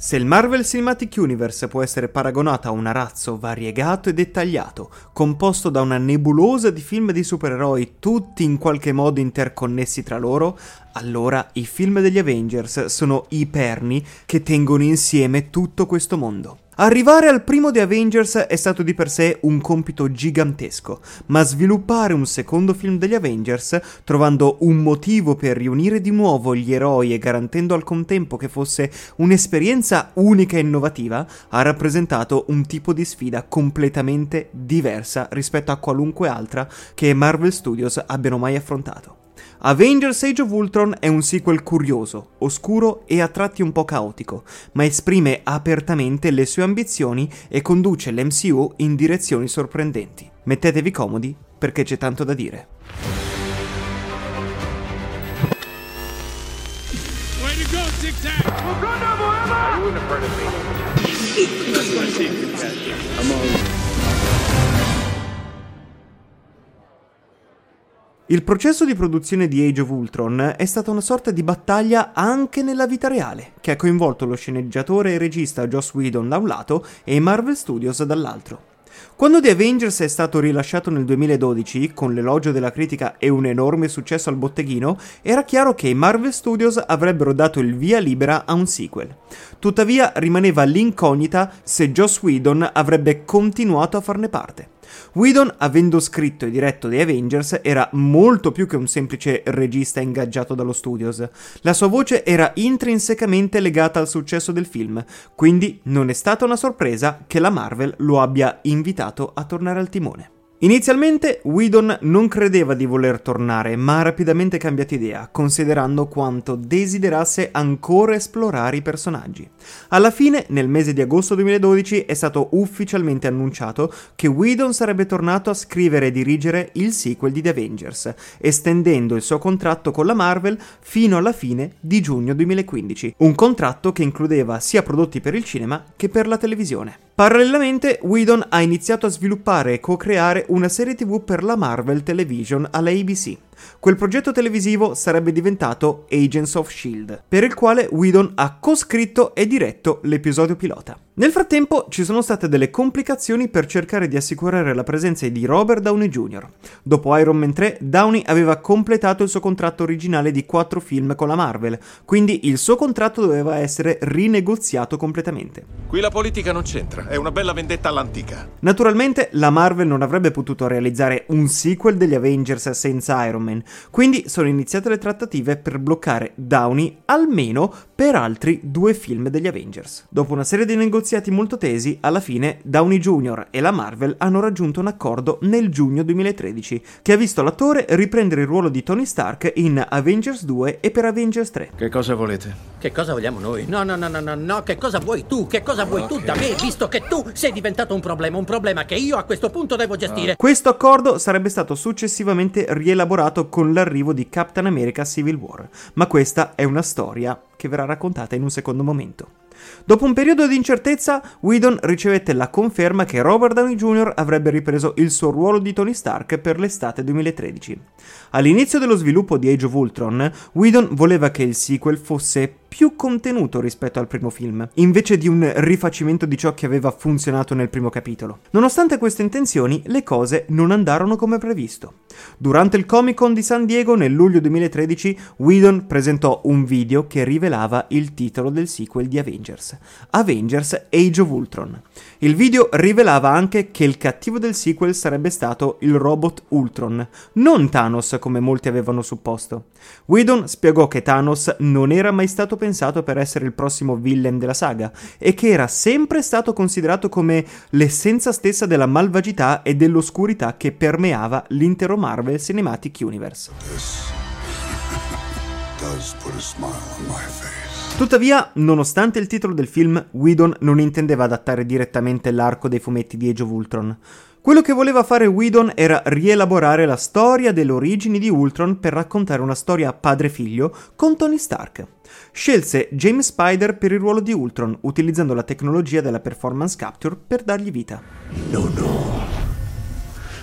Se il Marvel Cinematic Universe può essere paragonato a un arazzo variegato e dettagliato, composto da una nebulosa di film di supereroi tutti in qualche modo interconnessi tra loro, allora i film degli Avengers sono i perni che tengono insieme tutto questo mondo. Arrivare al primo The Avengers è stato di per sé un compito gigantesco, ma sviluppare un secondo film degli Avengers, trovando un motivo per riunire di nuovo gli eroi e garantendo al contempo che fosse un'esperienza unica e innovativa, ha rappresentato un tipo di sfida completamente diversa rispetto a qualunque altra che Marvel Studios abbiano mai affrontato. Avengers Age of Ultron è un sequel curioso, oscuro e a tratti un po' caotico, ma esprime apertamente le sue ambizioni e conduce l'MCU in direzioni sorprendenti. Mettetevi comodi perché c'è tanto da dire. Way Il processo di produzione di Age of Ultron è stata una sorta di battaglia anche nella vita reale, che ha coinvolto lo sceneggiatore e regista Joss Whedon da un lato e i Marvel Studios dall'altro. Quando The Avengers è stato rilasciato nel 2012, con l'elogio della critica e un enorme successo al botteghino, era chiaro che i Marvel Studios avrebbero dato il via libera a un sequel. Tuttavia rimaneva l'incognita se Joss Whedon avrebbe continuato a farne parte. Whedon, avendo scritto e diretto The Avengers, era molto più che un semplice regista ingaggiato dallo studios. La sua voce era intrinsecamente legata al successo del film, quindi non è stata una sorpresa che la Marvel lo abbia invitato a tornare al timone. Inizialmente Whedon non credeva di voler tornare, ma ha rapidamente cambiato idea, considerando quanto desiderasse ancora esplorare i personaggi. Alla fine, nel mese di agosto 2012, è stato ufficialmente annunciato che Whedon sarebbe tornato a scrivere e dirigere il sequel di The Avengers, estendendo il suo contratto con la Marvel fino alla fine di giugno 2015, un contratto che includeva sia prodotti per il cinema che per la televisione. Parallelamente, Whedon ha iniziato a sviluppare e co-creare una serie TV per la Marvel Television alla ABC. Quel progetto televisivo sarebbe diventato Agents of Shield, per il quale Whedon ha coscritto e diretto l'episodio pilota. Nel frattempo ci sono state delle complicazioni per cercare di assicurare la presenza di Robert Downey Jr. Dopo Iron Man 3, Downey aveva completato il suo contratto originale di 4 film con la Marvel, quindi il suo contratto doveva essere rinegoziato completamente. Qui la politica non c'entra, è una bella vendetta all'antica. Naturalmente la Marvel non avrebbe potuto realizzare un sequel degli Avengers senza Iron Man, quindi sono iniziate le trattative per bloccare Downey almeno per altri due film degli Avengers. Dopo una serie di negoziati molto tesi, alla fine Downey Jr. e la Marvel hanno raggiunto un accordo nel giugno 2013 che ha visto l'attore riprendere il ruolo di Tony Stark in Avengers 2 e per Avengers 3. Che cosa volete? Che cosa vogliamo noi? No, no, no, no, no, no, che cosa vuoi tu? Che cosa vuoi tu da me, visto che tu sei diventato un problema, un problema che io a questo punto devo gestire? Questo accordo sarebbe stato successivamente rielaborato con l'arrivo di Captain America Civil War, ma questa è una storia che verrà raccontata in un secondo momento. Dopo un periodo di incertezza, Whedon ricevette la conferma che Robert Downey Jr. avrebbe ripreso il suo ruolo di Tony Stark per l'estate 2013. All'inizio dello sviluppo di Age of Ultron, Whedon voleva che il sequel fosse più contenuto rispetto al primo film, invece di un rifacimento di ciò che aveva funzionato nel primo capitolo. Nonostante queste intenzioni, le cose non andarono come previsto. Durante il Comic Con di San Diego nel luglio 2013, Whedon presentò un video che rivelava il titolo del sequel di Avengers, Avengers Age of Ultron. Il video rivelava anche che il cattivo del sequel sarebbe stato il robot Ultron, non Thanos come molti avevano supposto. Whedon spiegò che Thanos non era mai stato pensato per essere il prossimo villain della saga e che era sempre stato considerato come l'essenza stessa della malvagità e dell'oscurità che permeava l'intero Marvel Cinematic Universe. Tuttavia, nonostante il titolo del film, Whedon non intendeva adattare direttamente l'arco dei fumetti di Age of Ultron. Quello che voleva fare Whedon era rielaborare la storia delle origini di Ultron per raccontare una storia padre-figlio con Tony Stark. Scelse James Spider per il ruolo di Ultron, utilizzando la tecnologia della performance capture per dargli vita. Non ho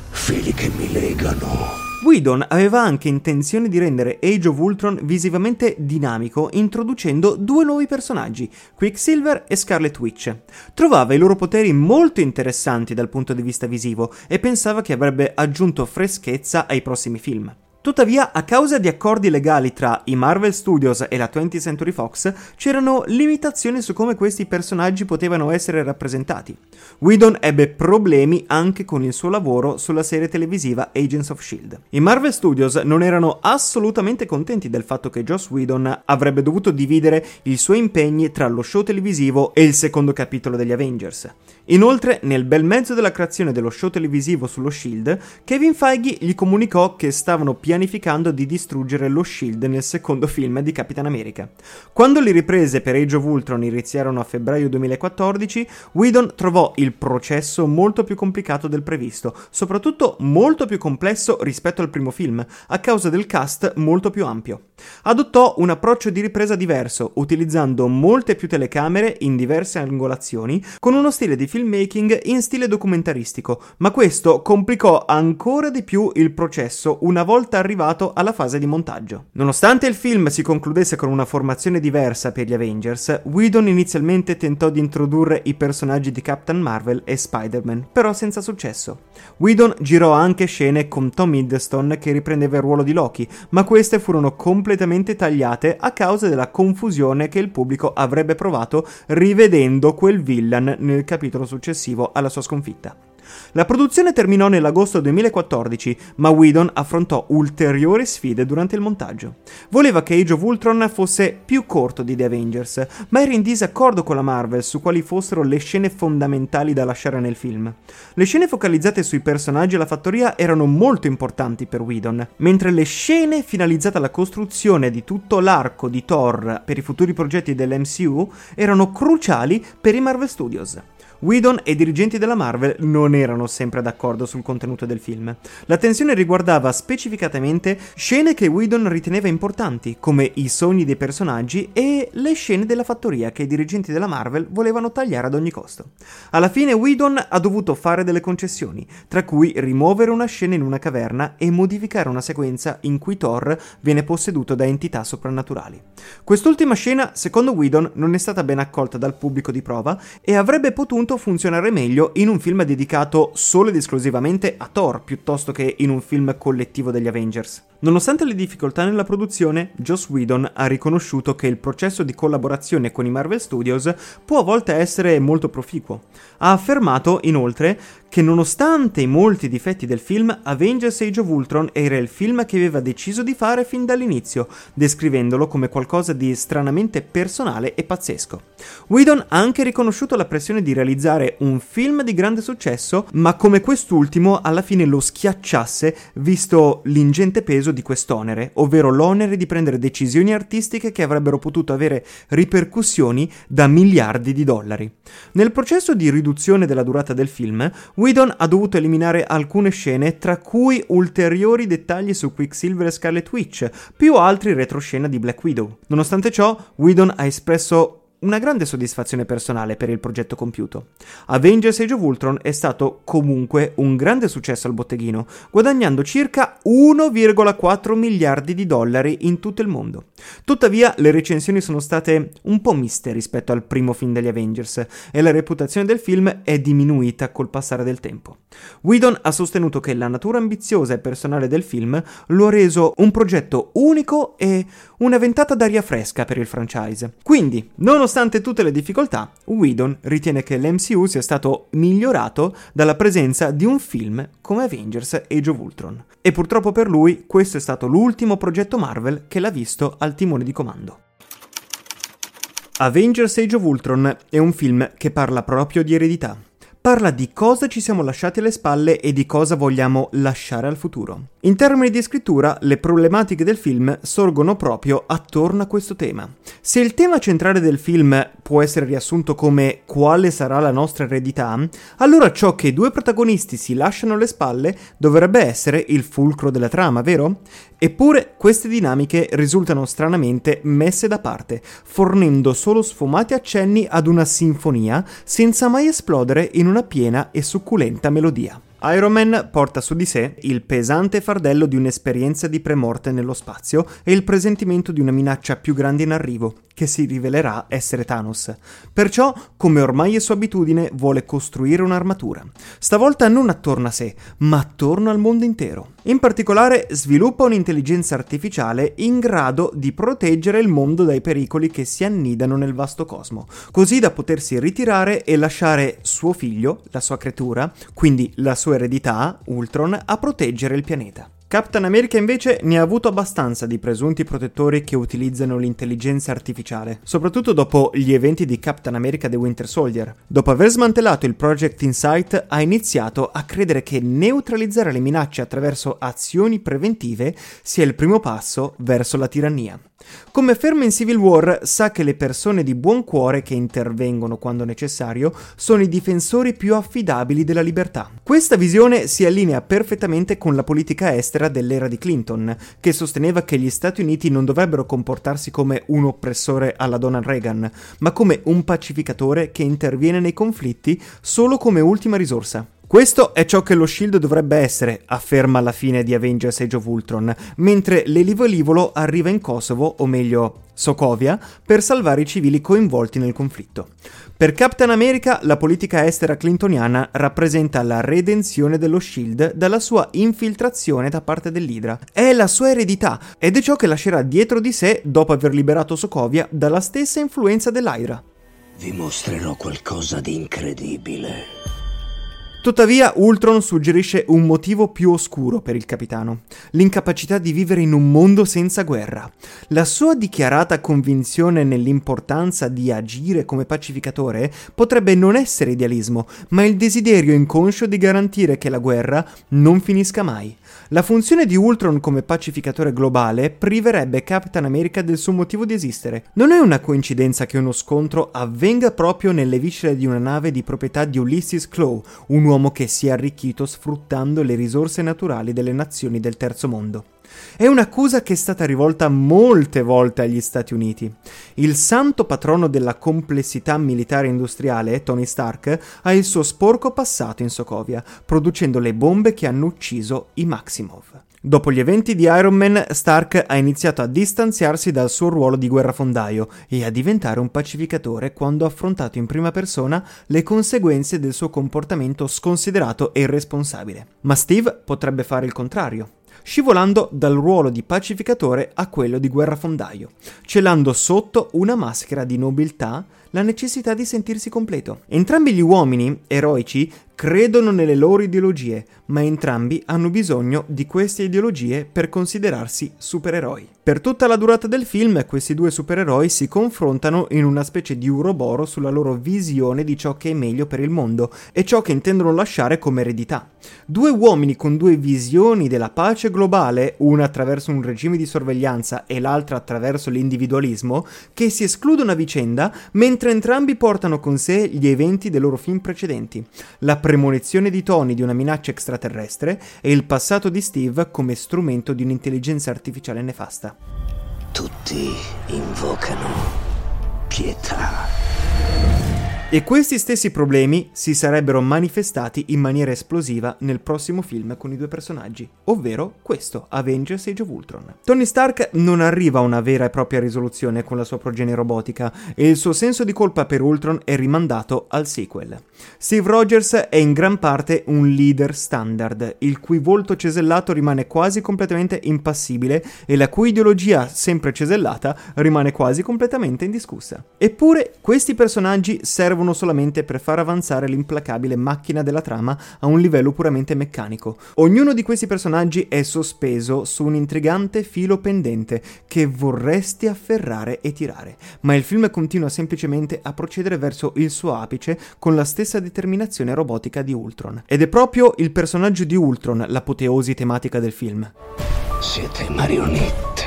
fili che mi legano. Whedon aveva anche intenzione di rendere Age of Ultron visivamente dinamico introducendo due nuovi personaggi, Quicksilver e Scarlet Witch. Trovava i loro poteri molto interessanti dal punto di vista visivo e pensava che avrebbe aggiunto freschezza ai prossimi film. Tuttavia, a causa di accordi legali tra i Marvel Studios e la 20th Century Fox, c'erano limitazioni su come questi personaggi potevano essere rappresentati. Whedon ebbe problemi anche con il suo lavoro sulla serie televisiva Agents of Shield. I Marvel Studios non erano assolutamente contenti del fatto che Joss Whedon avrebbe dovuto dividere i suoi impegni tra lo show televisivo e il secondo capitolo degli Avengers. Inoltre, nel bel mezzo della creazione dello show televisivo sullo Shield, Kevin Feige gli comunicò che stavano pianificando di distruggere lo Shield nel secondo film di Capitan America. Quando le riprese per Age of Ultron iniziarono a febbraio 2014, Whedon trovò il processo molto più complicato del previsto, soprattutto molto più complesso rispetto al primo film, a causa del cast molto più ampio. Adottò un approccio di ripresa diverso, utilizzando molte più telecamere in diverse angolazioni, con uno stile di filmmaking in stile documentaristico, ma questo complicò ancora di più il processo una volta arrivato alla fase di montaggio. Nonostante il film si concludesse con una formazione diversa per gli Avengers, Whedon inizialmente tentò di introdurre i personaggi di Captain Marvel e Spider-Man, però senza successo. Whedon girò anche scene con Tom Hiddleston che riprendeva il ruolo di Loki, ma queste furono completamente tagliate a causa della confusione che il pubblico avrebbe provato rivedendo quel villain nel capitolo successivo alla sua sconfitta. La produzione terminò nell'agosto 2014, ma Whedon affrontò ulteriori sfide durante il montaggio. Voleva che Age of Ultron fosse più corto di The Avengers, ma era in disaccordo con la Marvel su quali fossero le scene fondamentali da lasciare nel film. Le scene focalizzate sui personaggi e la fattoria erano molto importanti per Whedon, mentre le scene finalizzate alla costruzione di tutto l'arco di Thor per i futuri progetti dell'MCU erano cruciali per i Marvel Studios. Whedon e i dirigenti della Marvel non erano sempre d'accordo sul contenuto del film. La tensione riguardava specificatamente scene che Whedon riteneva importanti, come i sogni dei personaggi e le scene della fattoria che i dirigenti della Marvel volevano tagliare ad ogni costo. Alla fine Whedon ha dovuto fare delle concessioni, tra cui rimuovere una scena in una caverna e modificare una sequenza in cui Thor viene posseduto da entità soprannaturali. Quest'ultima scena, secondo Whedon, non è stata ben accolta dal pubblico di prova e avrebbe potuto funzionare meglio in un film dedicato solo ed esclusivamente a Thor piuttosto che in un film collettivo degli Avengers. Nonostante le difficoltà nella produzione, Joss Whedon ha riconosciuto che il processo di collaborazione con i Marvel Studios può a volte essere molto proficuo. Ha affermato, inoltre, che nonostante i molti difetti del film, Avengers Age of Ultron era il film che aveva deciso di fare fin dall'inizio, descrivendolo come qualcosa di stranamente personale e pazzesco. Whedon ha anche riconosciuto la pressione di realizzare un film di grande successo, ma come quest'ultimo alla fine lo schiacciasse visto l'ingente peso di quest'onere, ovvero l'onere di prendere decisioni artistiche che avrebbero potuto avere ripercussioni da miliardi di dollari. Nel processo di riduzione della durata del film, Whedon ha dovuto eliminare alcune scene, tra cui ulteriori dettagli su Quicksilver e Scarlet Witch, più altri retroscena di Black Widow. Nonostante ciò, Whedon ha espresso una grande soddisfazione personale per il progetto compiuto. Avengers Age of Ultron è stato comunque un grande successo al botteghino, guadagnando circa 1,4 miliardi di dollari in tutto il mondo. Tuttavia, le recensioni sono state un po' miste rispetto al primo film degli Avengers e la reputazione del film è diminuita col passare del tempo. Whedon ha sostenuto che la natura ambiziosa e personale del film lo ha reso un progetto unico e una ventata d'aria fresca per il franchise. Quindi, nonostante tutte le difficoltà, Whedon ritiene che l'MCU sia stato migliorato dalla presenza di un film come Avengers Age of Ultron. E purtroppo per lui questo è stato l'ultimo progetto Marvel che l'ha visto al timone di comando. Avengers Age of Ultron è un film che parla proprio di eredità parla di cosa ci siamo lasciati alle spalle e di cosa vogliamo lasciare al futuro. In termini di scrittura, le problematiche del film sorgono proprio attorno a questo tema. Se il tema centrale del film può essere riassunto come quale sarà la nostra eredità, allora ciò che i due protagonisti si lasciano alle spalle dovrebbe essere il fulcro della trama, vero? Eppure queste dinamiche risultano stranamente messe da parte, fornendo solo sfumati accenni ad una sinfonia senza mai esplodere in una piena e succulenta melodia. Iron Man porta su di sé il pesante fardello di un'esperienza di premorte nello spazio e il presentimento di una minaccia più grande in arrivo, che si rivelerà essere Thanos. Perciò, come ormai è sua abitudine, vuole costruire un'armatura. Stavolta non attorno a sé, ma attorno al mondo intero. In particolare sviluppa un'intelligenza artificiale in grado di proteggere il mondo dai pericoli che si annidano nel vasto cosmo, così da potersi ritirare e lasciare suo figlio, la sua creatura, quindi la sua eredità, Ultron, a proteggere il pianeta. Captain America invece ne ha avuto abbastanza di presunti protettori che utilizzano l'intelligenza artificiale, soprattutto dopo gli eventi di Captain America The Winter Soldier. Dopo aver smantellato il Project Insight, ha iniziato a credere che neutralizzare le minacce attraverso azioni preventive sia il primo passo verso la tirannia. Come afferma in Civil War, sa che le persone di buon cuore che intervengono quando necessario sono i difensori più affidabili della libertà. Questa visione si allinea perfettamente con la politica estera dell'era di Clinton, che sosteneva che gli Stati Uniti non dovrebbero comportarsi come un oppressore alla Donald Reagan, ma come un pacificatore che interviene nei conflitti solo come ultima risorsa. Questo è ciò che lo Shield dovrebbe essere, afferma alla fine di Avengers Age of Ultron, mentre l'Elivolivolo arriva in Kosovo, o meglio Sokovia, per salvare i civili coinvolti nel conflitto. Per Captain America la politica estera clintoniana rappresenta la redenzione dello Shield dalla sua infiltrazione da parte dell'Idra. È la sua eredità ed è ciò che lascerà dietro di sé dopo aver liberato Sokovia dalla stessa influenza dell'Hydra. Vi mostrerò qualcosa di incredibile. Tuttavia, Ultron suggerisce un motivo più oscuro per il capitano, l'incapacità di vivere in un mondo senza guerra. La sua dichiarata convinzione nell'importanza di agire come pacificatore potrebbe non essere idealismo, ma il desiderio inconscio di garantire che la guerra non finisca mai. La funzione di Ultron come pacificatore globale priverebbe Capitan America del suo motivo di esistere. Non è una coincidenza che uno scontro avvenga proprio nelle viscere di una nave di proprietà di Ulysses Claw, un uomo che si è arricchito sfruttando le risorse naturali delle nazioni del terzo mondo. È un'accusa che è stata rivolta molte volte agli Stati Uniti. Il santo patrono della complessità militare industriale, Tony Stark, ha il suo sporco passato in Sokovia, producendo le bombe che hanno ucciso i Maximov. Dopo gli eventi di Iron Man, Stark ha iniziato a distanziarsi dal suo ruolo di guerrafondaio e a diventare un pacificatore quando ha affrontato in prima persona le conseguenze del suo comportamento sconsiderato e irresponsabile. Ma Steve potrebbe fare il contrario scivolando dal ruolo di pacificatore a quello di guerrafondaio, celando sotto una maschera di nobiltà la necessità di sentirsi completo. Entrambi gli uomini, eroici, credono nelle loro ideologie, ma entrambi hanno bisogno di queste ideologie per considerarsi supereroi. Per tutta la durata del film questi due supereroi si confrontano in una specie di uroboro sulla loro visione di ciò che è meglio per il mondo e ciò che intendono lasciare come eredità. Due uomini con due visioni della pace globale, una attraverso un regime di sorveglianza e l'altra attraverso l'individualismo, che si escludono a vicenda mentre entrambi portano con sé gli eventi dei loro film precedenti. La premonizione di Tony di una minaccia extraterrestre e il passato di Steve come strumento di un'intelligenza artificiale nefasta. Tutti invocano pietà. E questi stessi problemi si sarebbero manifestati in maniera esplosiva nel prossimo film con i due personaggi, ovvero questo, Avengers Age of Ultron. Tony Stark non arriva a una vera e propria risoluzione con la sua progenie robotica e il suo senso di colpa per Ultron è rimandato al sequel. Steve Rogers è in gran parte un leader standard, il cui volto cesellato rimane quasi completamente impassibile e la cui ideologia sempre cesellata rimane quasi completamente indiscussa. Eppure questi personaggi servono servono solamente per far avanzare l'implacabile macchina della trama a un livello puramente meccanico. Ognuno di questi personaggi è sospeso su un intrigante filo pendente che vorresti afferrare e tirare, ma il film continua semplicemente a procedere verso il suo apice con la stessa determinazione robotica di Ultron. Ed è proprio il personaggio di Ultron l'apoteosi tematica del film. Siete marionette,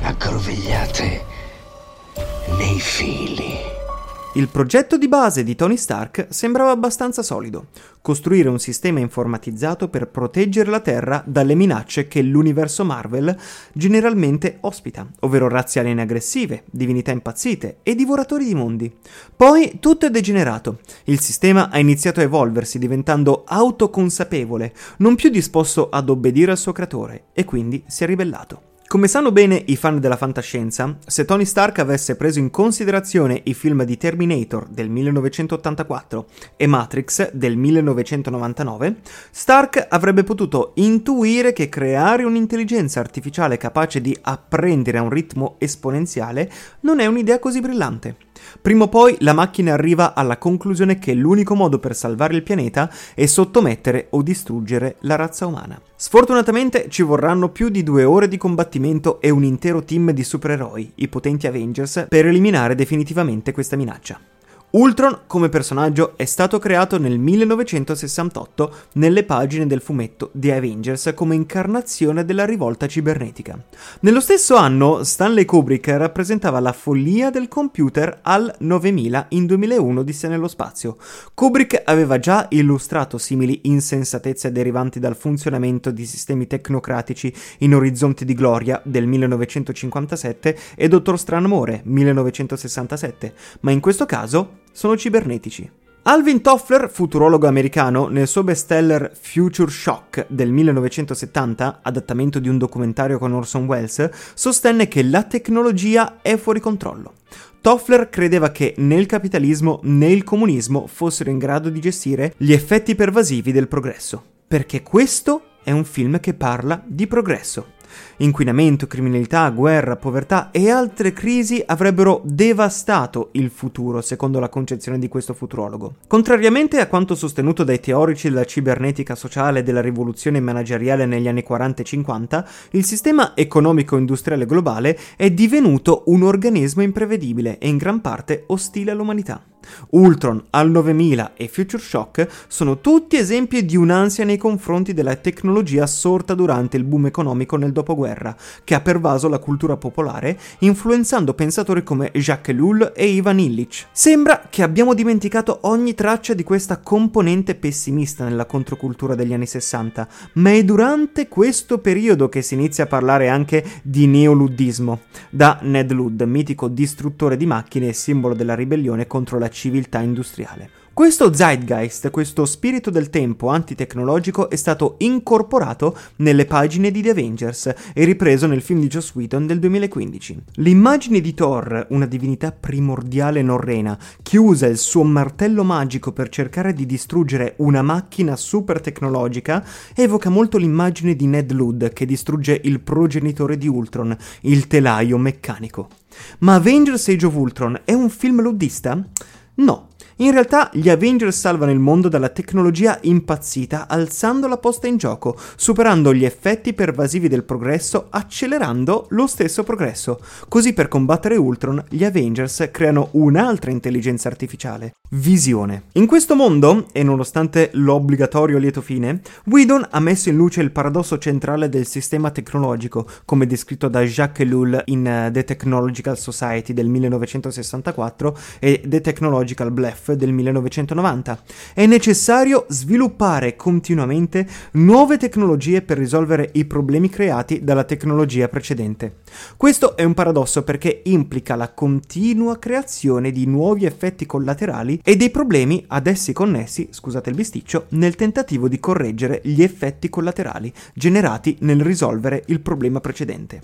aggrovigliate nei fili Il progetto di base di Tony Stark sembrava abbastanza solido, costruire un sistema informatizzato per proteggere la Terra dalle minacce che l'universo Marvel generalmente ospita, ovvero razze aliene aggressive, divinità impazzite e divoratori di mondi. Poi tutto è degenerato. Il sistema ha iniziato a evolversi diventando autoconsapevole, non più disposto ad obbedire al suo creatore e quindi si è ribellato. Come sanno bene i fan della fantascienza, se Tony Stark avesse preso in considerazione i film di Terminator del 1984 e Matrix del 1999, Stark avrebbe potuto intuire che creare un'intelligenza artificiale capace di apprendere a un ritmo esponenziale non è un'idea così brillante. Prima o poi la macchina arriva alla conclusione che l'unico modo per salvare il pianeta è sottomettere o distruggere la razza umana. Sfortunatamente ci vorranno più di due ore di combattimento e un intero team di supereroi, i potenti Avengers, per eliminare definitivamente questa minaccia. Ultron come personaggio è stato creato nel 1968 nelle pagine del fumetto The Avengers come incarnazione della rivolta cibernetica. Nello stesso anno Stanley Kubrick rappresentava la follia del computer al 9000 in 2001 disse nello spazio. Kubrick aveva già illustrato simili insensatezze derivanti dal funzionamento di sistemi tecnocratici in Orizzonti di Gloria del 1957 e Dottor Stranamore 1967, ma in questo caso sono cibernetici. Alvin Toffler, futurologo americano, nel suo bestseller Future Shock del 1970, adattamento di un documentario con Orson Welles, sostenne che la tecnologia è fuori controllo. Toffler credeva che né il capitalismo né il comunismo fossero in grado di gestire gli effetti pervasivi del progresso, perché questo è un film che parla di progresso. Inquinamento, criminalità, guerra, povertà e altre crisi avrebbero devastato il futuro, secondo la concezione di questo futurologo. Contrariamente a quanto sostenuto dai teorici della cibernetica sociale e della rivoluzione manageriale negli anni 40 e 50, il sistema economico-industriale globale è divenuto un organismo imprevedibile e in gran parte ostile all'umanità. Ultron, Al 9000 e Future Shock sono tutti esempi di un'ansia nei confronti della tecnologia sorta durante il boom economico nel dopoguerra, che ha pervaso la cultura popolare, influenzando pensatori come Jacques Ellul e Ivan Illich. Sembra che abbiamo dimenticato ogni traccia di questa componente pessimista nella controcultura degli anni 60, ma è durante questo periodo che si inizia a parlare anche di neoluddismo, da Ned Ludd, mitico distruttore di macchine e simbolo della ribellione contro la civiltà industriale. Questo zeitgeist, questo spirito del tempo antitecnologico è stato incorporato nelle pagine di The Avengers e ripreso nel film di Joss Whedon del 2015. L'immagine di Thor, una divinità primordiale norrena, che usa il suo martello magico per cercare di distruggere una macchina super tecnologica, evoca molto l'immagine di Ned Ludd che distrugge il progenitore di Ultron, il telaio meccanico. Ma Avengers Age of Ultron è un film luddista? No. In realtà gli Avengers salvano il mondo dalla tecnologia impazzita alzando la posta in gioco, superando gli effetti pervasivi del progresso, accelerando lo stesso progresso. Così per combattere Ultron gli Avengers creano un'altra intelligenza artificiale, Visione. In questo mondo, e nonostante l'obbligatorio lieto fine, Whedon ha messo in luce il paradosso centrale del sistema tecnologico, come descritto da Jacques Ellul in The Technological Society del 1964 e The Technological Bluff del 1990. È necessario sviluppare continuamente nuove tecnologie per risolvere i problemi creati dalla tecnologia precedente. Questo è un paradosso perché implica la continua creazione di nuovi effetti collaterali e dei problemi ad essi connessi, scusate il bisticcio, nel tentativo di correggere gli effetti collaterali generati nel risolvere il problema precedente.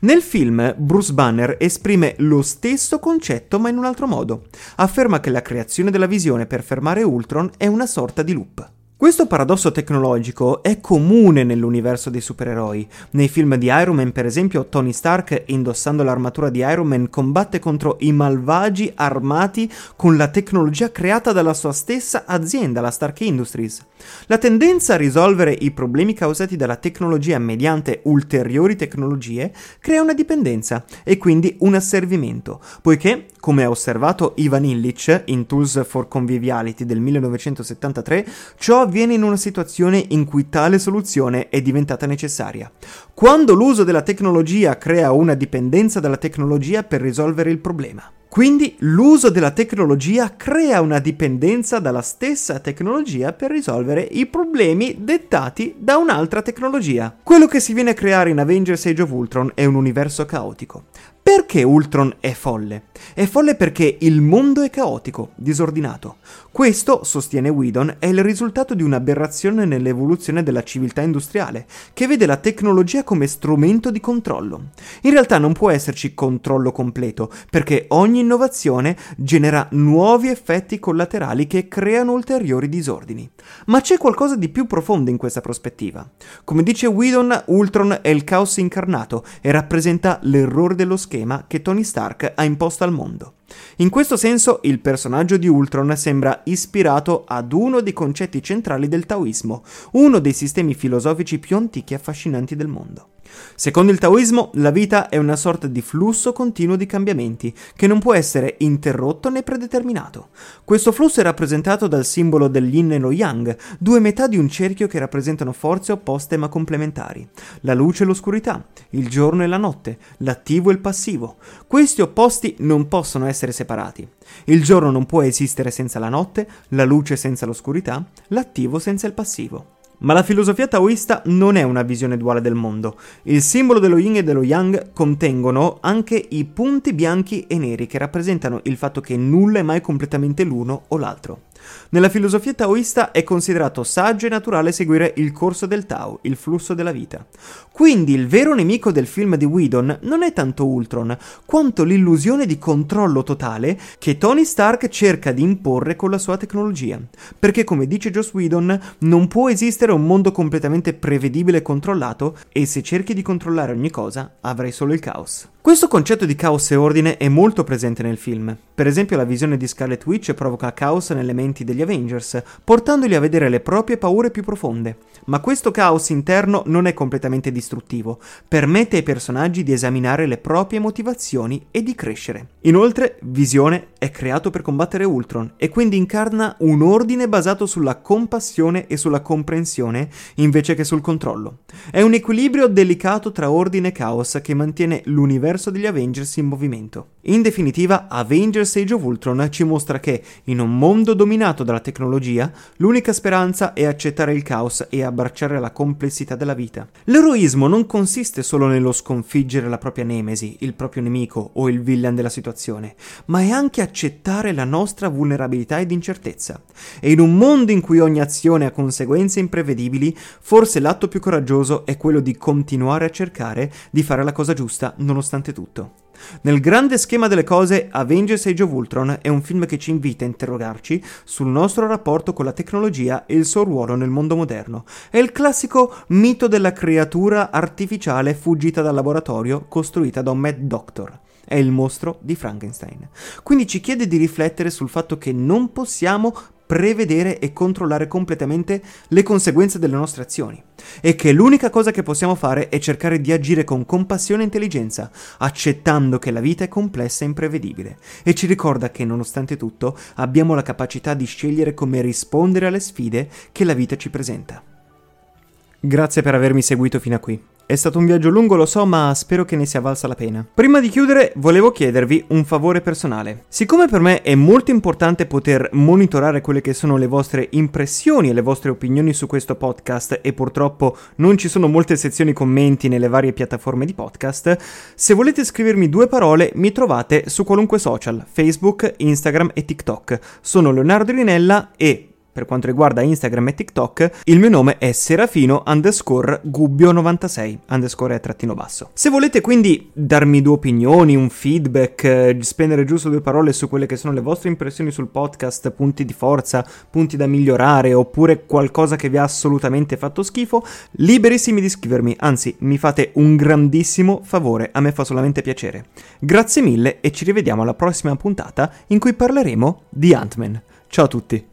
Nel film Bruce Banner esprime lo stesso concetto ma in un altro modo. Afferma che la creazione della visione per fermare Ultron è una sorta di loop. Questo paradosso tecnologico è comune nell'universo dei supereroi. Nei film di Iron Man, per esempio, Tony Stark, indossando l'armatura di Iron Man, combatte contro i malvagi armati con la tecnologia creata dalla sua stessa azienda, la Stark Industries. La tendenza a risolvere i problemi causati dalla tecnologia mediante ulteriori tecnologie crea una dipendenza e quindi un asservimento, poiché, come ha osservato Ivan Illich in Tools for Conviviality del 1973, ciò avviene in una situazione in cui tale soluzione è diventata necessaria. Quando l'uso della tecnologia crea una dipendenza dalla tecnologia per risolvere il problema. Quindi l'uso della tecnologia crea una dipendenza dalla stessa tecnologia per risolvere i problemi dettati da un'altra tecnologia. Quello che si viene a creare in Avengers Age of Ultron è un universo caotico. Perché Ultron è folle? È folle perché il mondo è caotico, disordinato. Questo, sostiene Whedon, è il risultato di un'aberrazione nell'evoluzione della civiltà industriale, che vede la tecnologia come strumento di controllo. In realtà non può esserci controllo completo, perché ogni innovazione genera nuovi effetti collaterali che creano ulteriori disordini. Ma c'è qualcosa di più profondo in questa prospettiva. Come dice Whedon, Ultron è il caos incarnato e rappresenta l'errore dello schema schema che Tony Stark ha imposto al mondo. In questo senso il personaggio di Ultron sembra ispirato ad uno dei concetti centrali del taoismo, uno dei sistemi filosofici più antichi e affascinanti del mondo. Secondo il taoismo, la vita è una sorta di flusso continuo di cambiamenti, che non può essere interrotto né predeterminato. Questo flusso è rappresentato dal simbolo del yin e lo yang, due metà di un cerchio che rappresentano forze opposte ma complementari. La luce e l'oscurità, il giorno e la notte, l'attivo e il passivo. Questi opposti non possono essere separati. Il giorno non può esistere senza la notte, la luce senza l'oscurità, l'attivo senza il passivo. Ma la filosofia taoista non è una visione duale del mondo. Il simbolo dello yin e dello yang contengono anche i punti bianchi e neri che rappresentano il fatto che nulla è mai completamente l'uno o l'altro. Nella filosofia taoista è considerato saggio e naturale seguire il corso del Tao, il flusso della vita. Quindi il vero nemico del film di Whedon non è tanto Ultron, quanto l'illusione di controllo totale che Tony Stark cerca di imporre con la sua tecnologia. Perché come dice Joss Whedon, non può esistere un mondo completamente prevedibile e controllato e se cerchi di controllare ogni cosa avrai solo il caos. Questo concetto di caos e ordine è molto presente nel film. Per esempio la visione di Scarlet Witch provoca caos nelle menti degli Avengers, portandoli a vedere le proprie paure più profonde. Ma questo caos interno non è completamente distruttivo, permette ai personaggi di esaminare le proprie motivazioni e di crescere. Inoltre, Visione è creato per combattere Ultron e quindi incarna un ordine basato sulla compassione e sulla comprensione invece che sul controllo. È un equilibrio delicato tra ordine e caos che mantiene l'universo degli Avengers in movimento. In definitiva, Avengers Age of Ultron ci mostra che, in un mondo dominato dalla tecnologia, l'unica speranza è accettare il caos e abbracciare la complessità della vita. L'eroismo non consiste solo nello sconfiggere la propria nemesi, il proprio nemico o il villain della situazione, ma è anche accettare la nostra vulnerabilità ed incertezza. E in un mondo in cui ogni azione ha conseguenze imprevedibili, forse l'atto più coraggioso è quello di continuare a cercare di fare la cosa giusta nonostante tutto. Nel grande schema delle cose, Avengers Age of Ultron è un film che ci invita a interrogarci sul nostro rapporto con la tecnologia e il suo ruolo nel mondo moderno. È il classico mito della creatura artificiale fuggita dal laboratorio costruita da un Mad Doctor. È il mostro di Frankenstein. Quindi ci chiede di riflettere sul fatto che non possiamo prevedere e controllare completamente le conseguenze delle nostre azioni e che l'unica cosa che possiamo fare è cercare di agire con compassione e intelligenza, accettando che la vita è complessa e imprevedibile e ci ricorda che nonostante tutto abbiamo la capacità di scegliere come rispondere alle sfide che la vita ci presenta. Grazie per avermi seguito fino a qui. È stato un viaggio lungo, lo so, ma spero che ne sia valsa la pena. Prima di chiudere, volevo chiedervi un favore personale. Siccome per me è molto importante poter monitorare quelle che sono le vostre impressioni e le vostre opinioni su questo podcast e purtroppo non ci sono molte sezioni commenti nelle varie piattaforme di podcast, se volete scrivermi due parole mi trovate su qualunque social, Facebook, Instagram e TikTok. Sono Leonardo Rinella e per quanto riguarda Instagram e TikTok, il mio nome è serafino underscore gubbio96 underscore è trattino basso. Se volete quindi darmi due opinioni, un feedback, eh, spendere giusto due parole su quelle che sono le vostre impressioni sul podcast, punti di forza, punti da migliorare oppure qualcosa che vi ha assolutamente fatto schifo, liberissimi di scrivermi, anzi mi fate un grandissimo favore, a me fa solamente piacere. Grazie mille e ci rivediamo alla prossima puntata in cui parleremo di Ant-Man. Ciao a tutti!